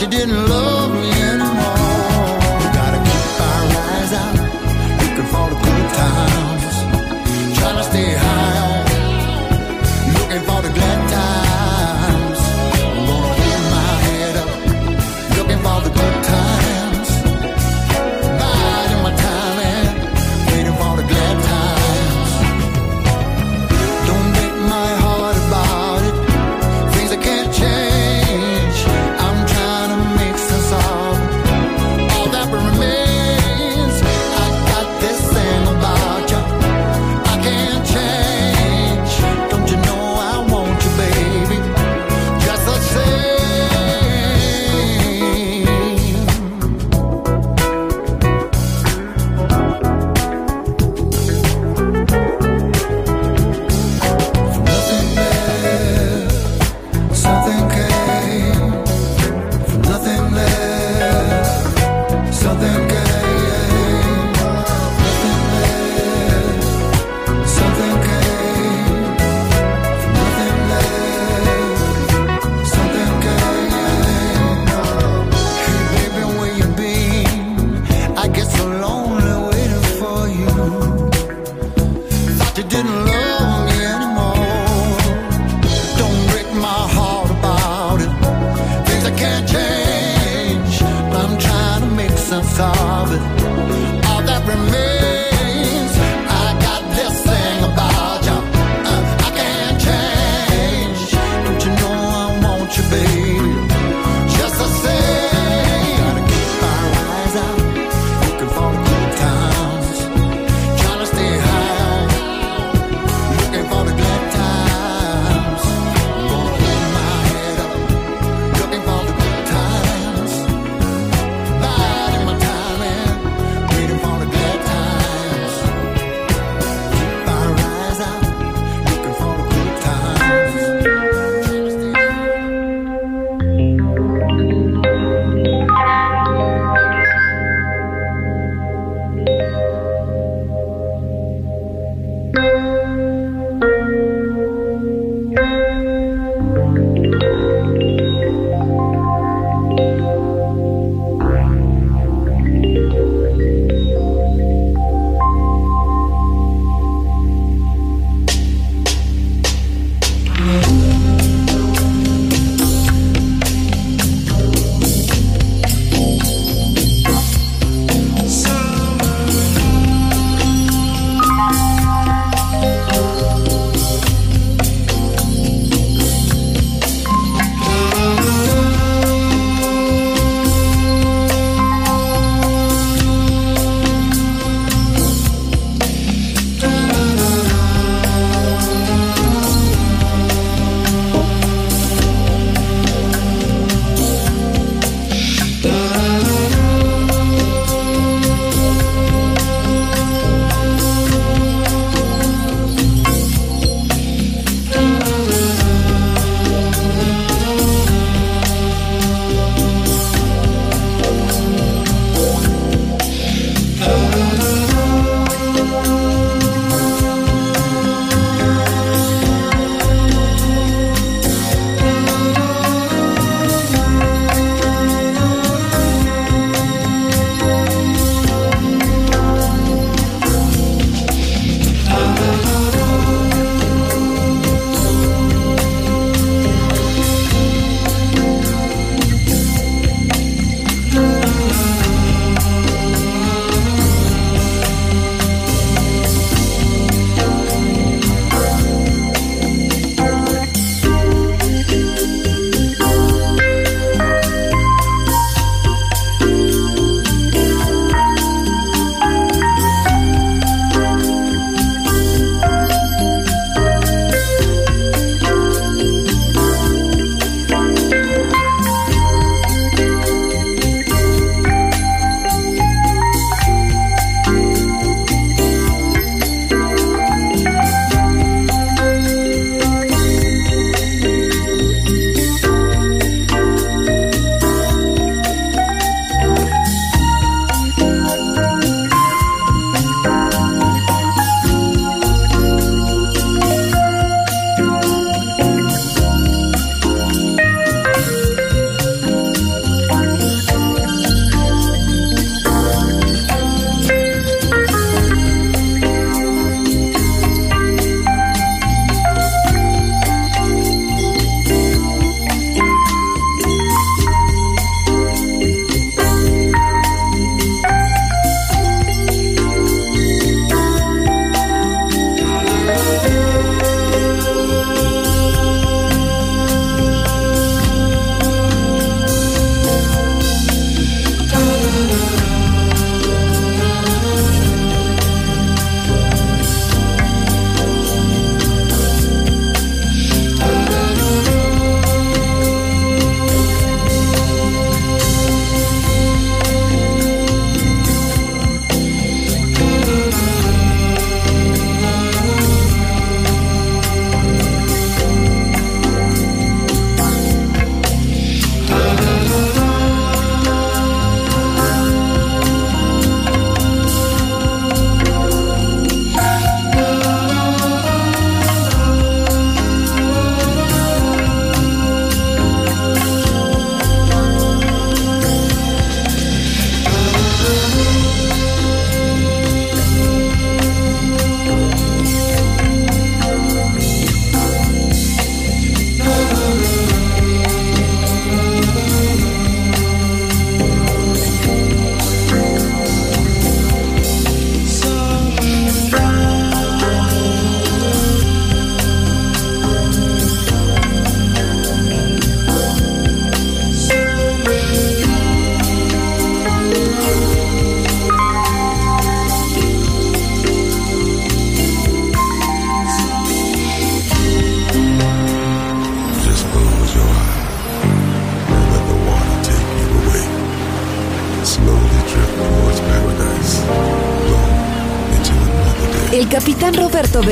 you didn't love me.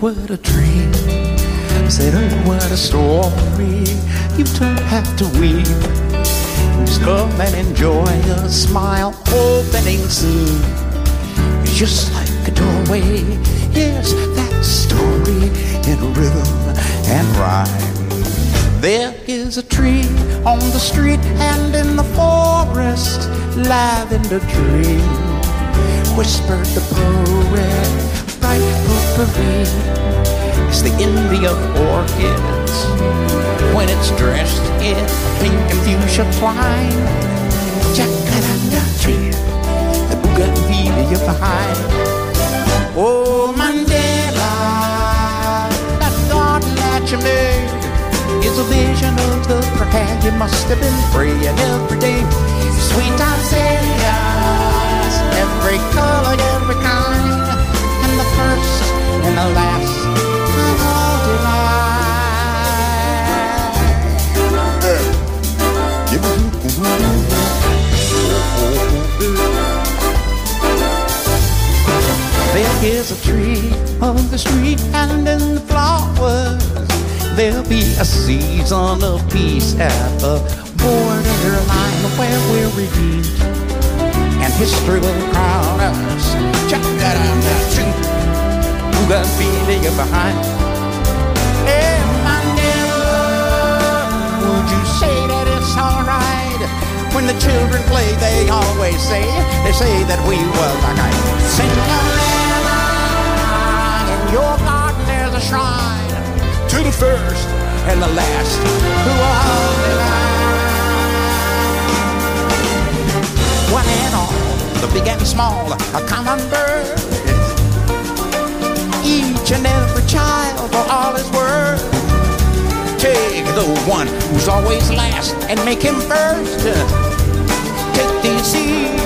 What a dream. Said, oh, what a story. You don't have to weep. Just come and enjoy a smile opening soon. It's just like a doorway. Yes, that story in rhythm and rhyme. There is a tree on the street and in the forest, lavender dream. Whispered the poet bright potpourri. It's the envy of orchids when it's dressed in pink and fuchsia twine. Jacaranda tree, the bougainvillea behind. Oh, Mandela, that garden that you made is a vision of the prayer you must have been praying every day. Sweet azaleas, every color, every kind first and the last of all delight. There is a tree on the street and in the flowers. There'll be a season of peace at the borderline where we're redeemed. And history will crown us. Check that out, tree got feeling behind. Hey, Mandela, would you say that it's alright? When the children play, they always say, they say that we were the guy. Cinderella, in your garden there's a shrine to the first and the last who are divine. One and all, the big and small, a common bird each and every child for all his worth. Take the one who's always last and make him first. Take these seeds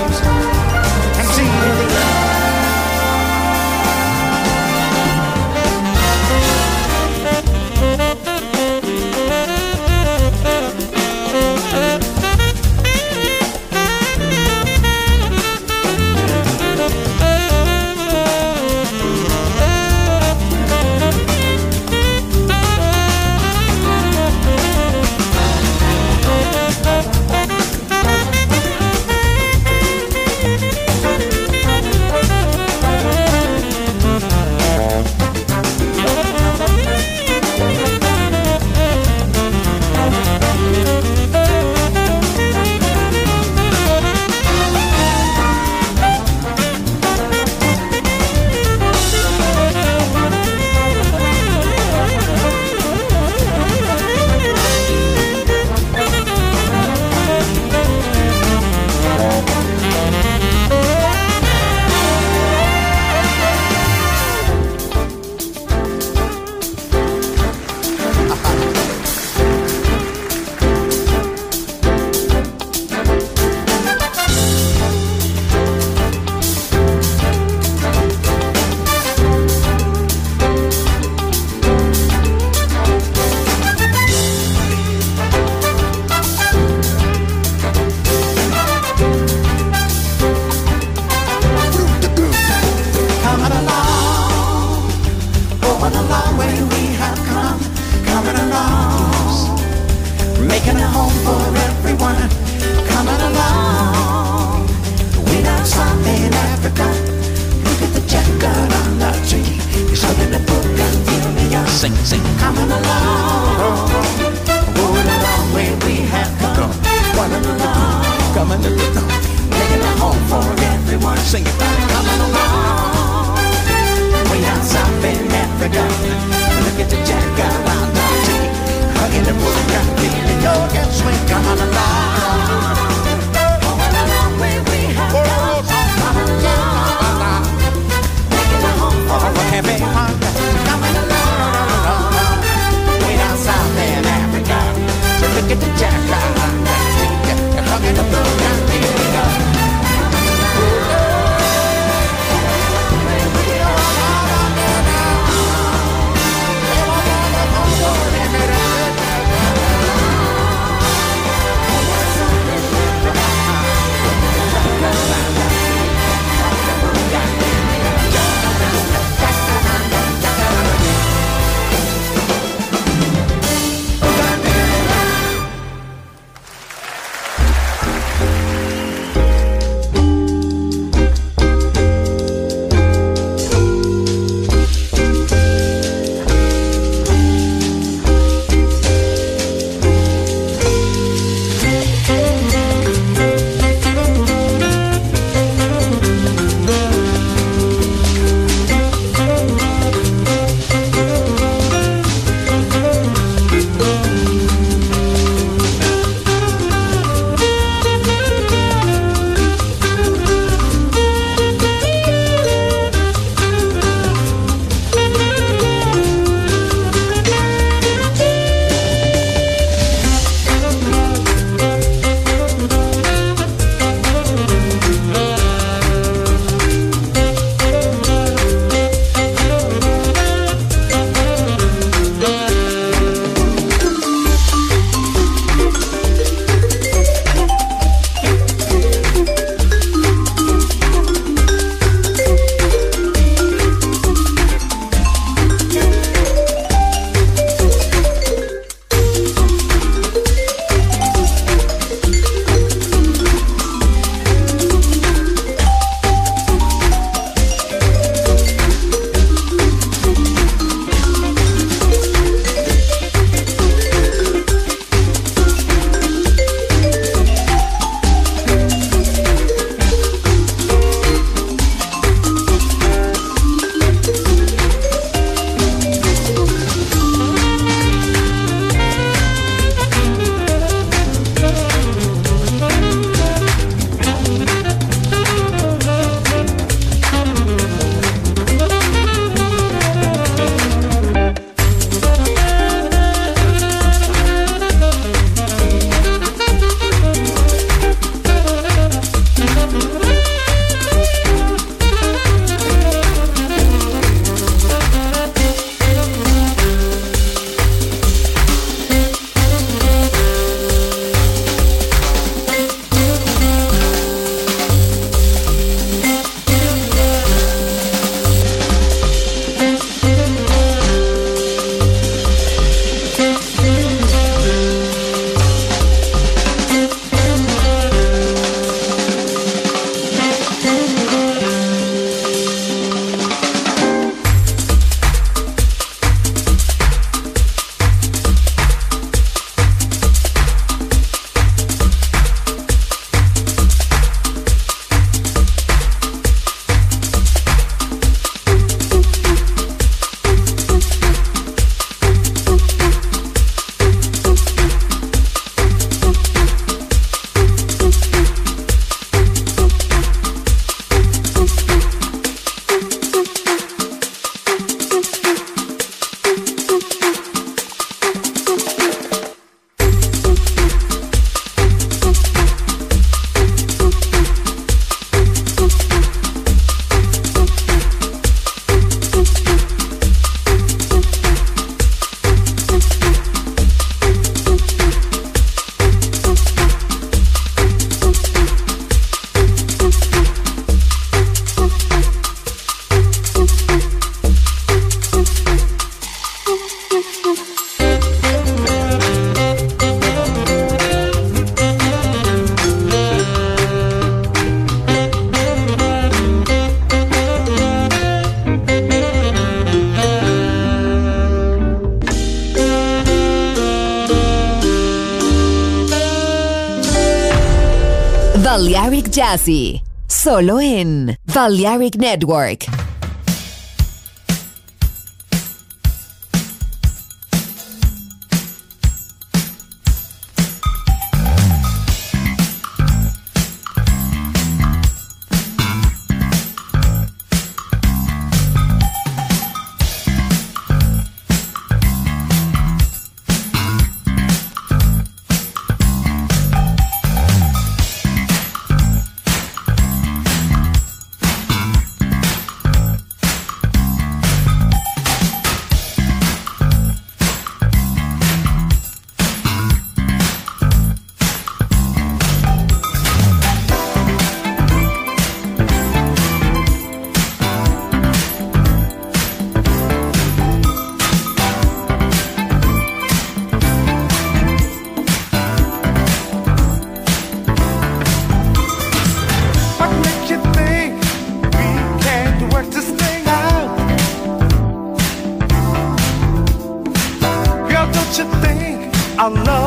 Jazzy, solo en Balearic Network.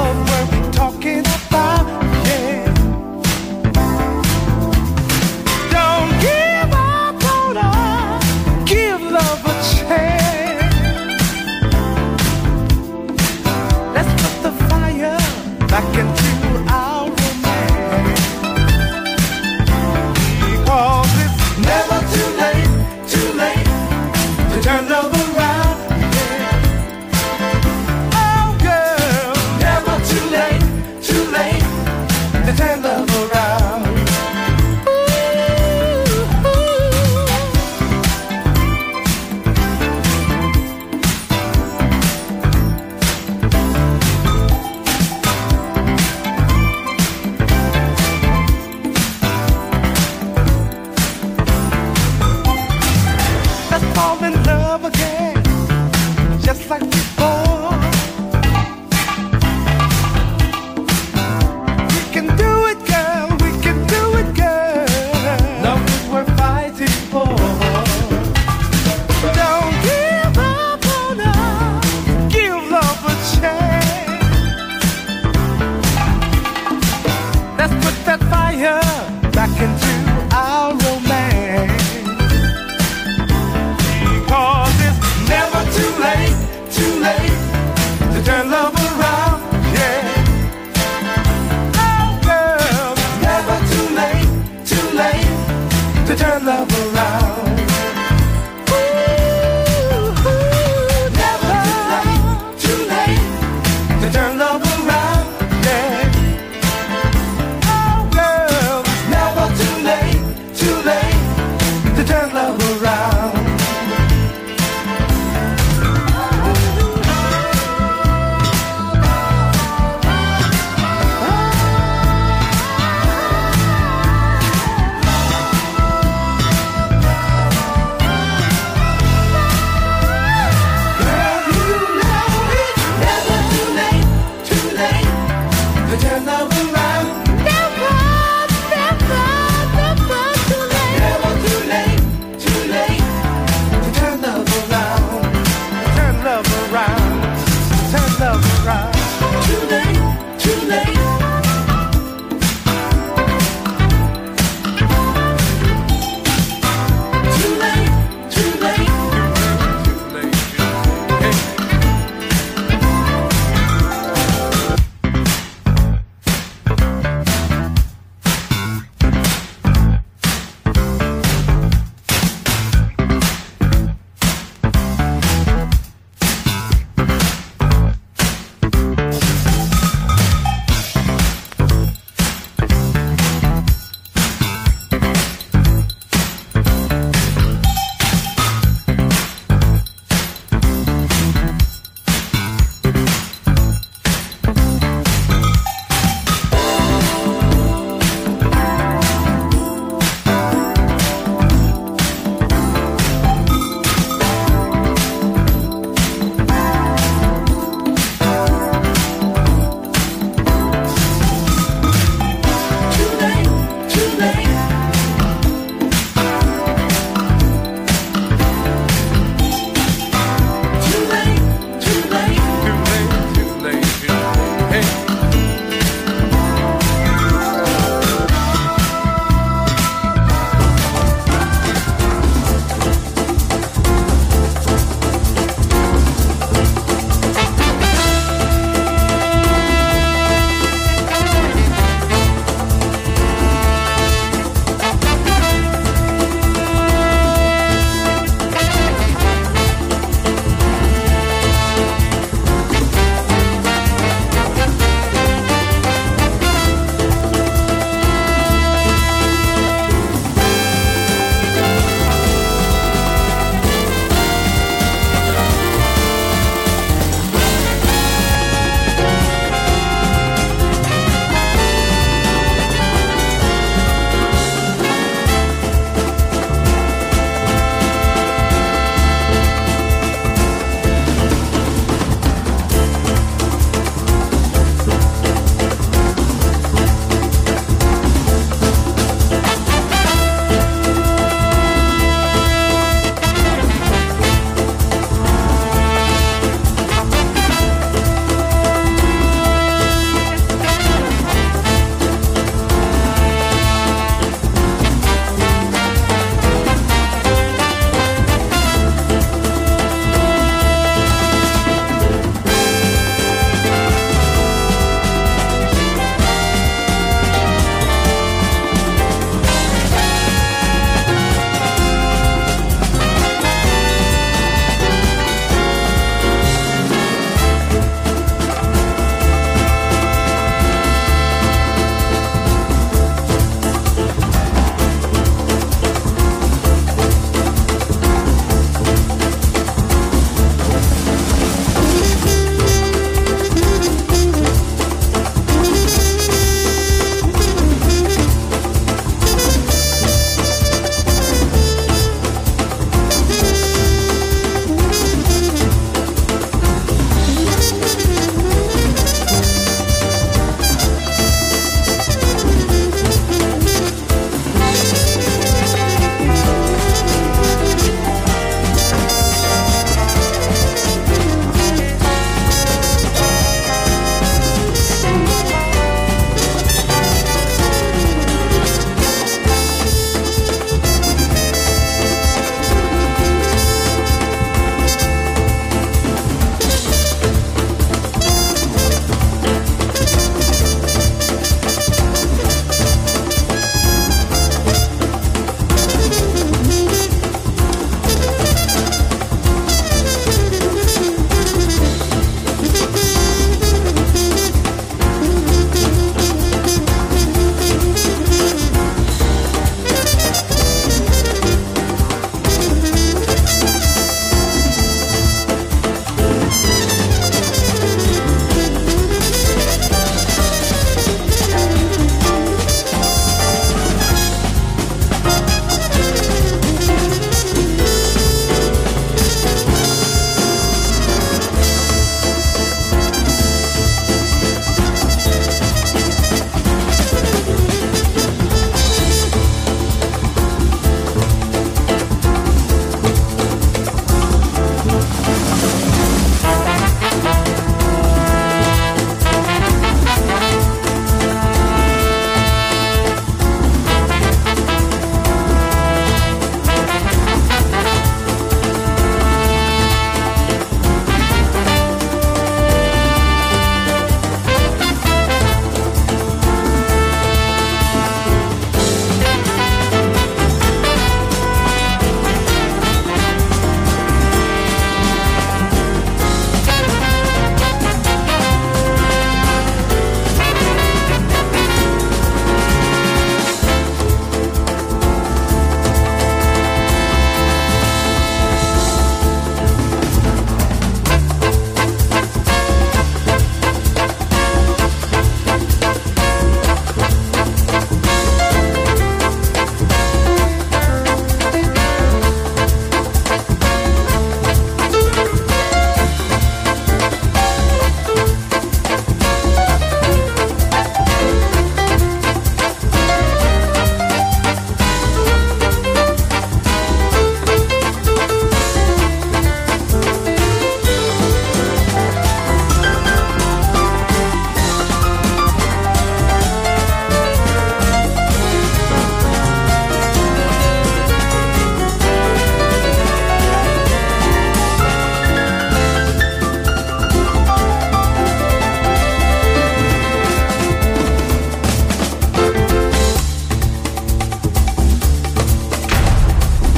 what we're talking about.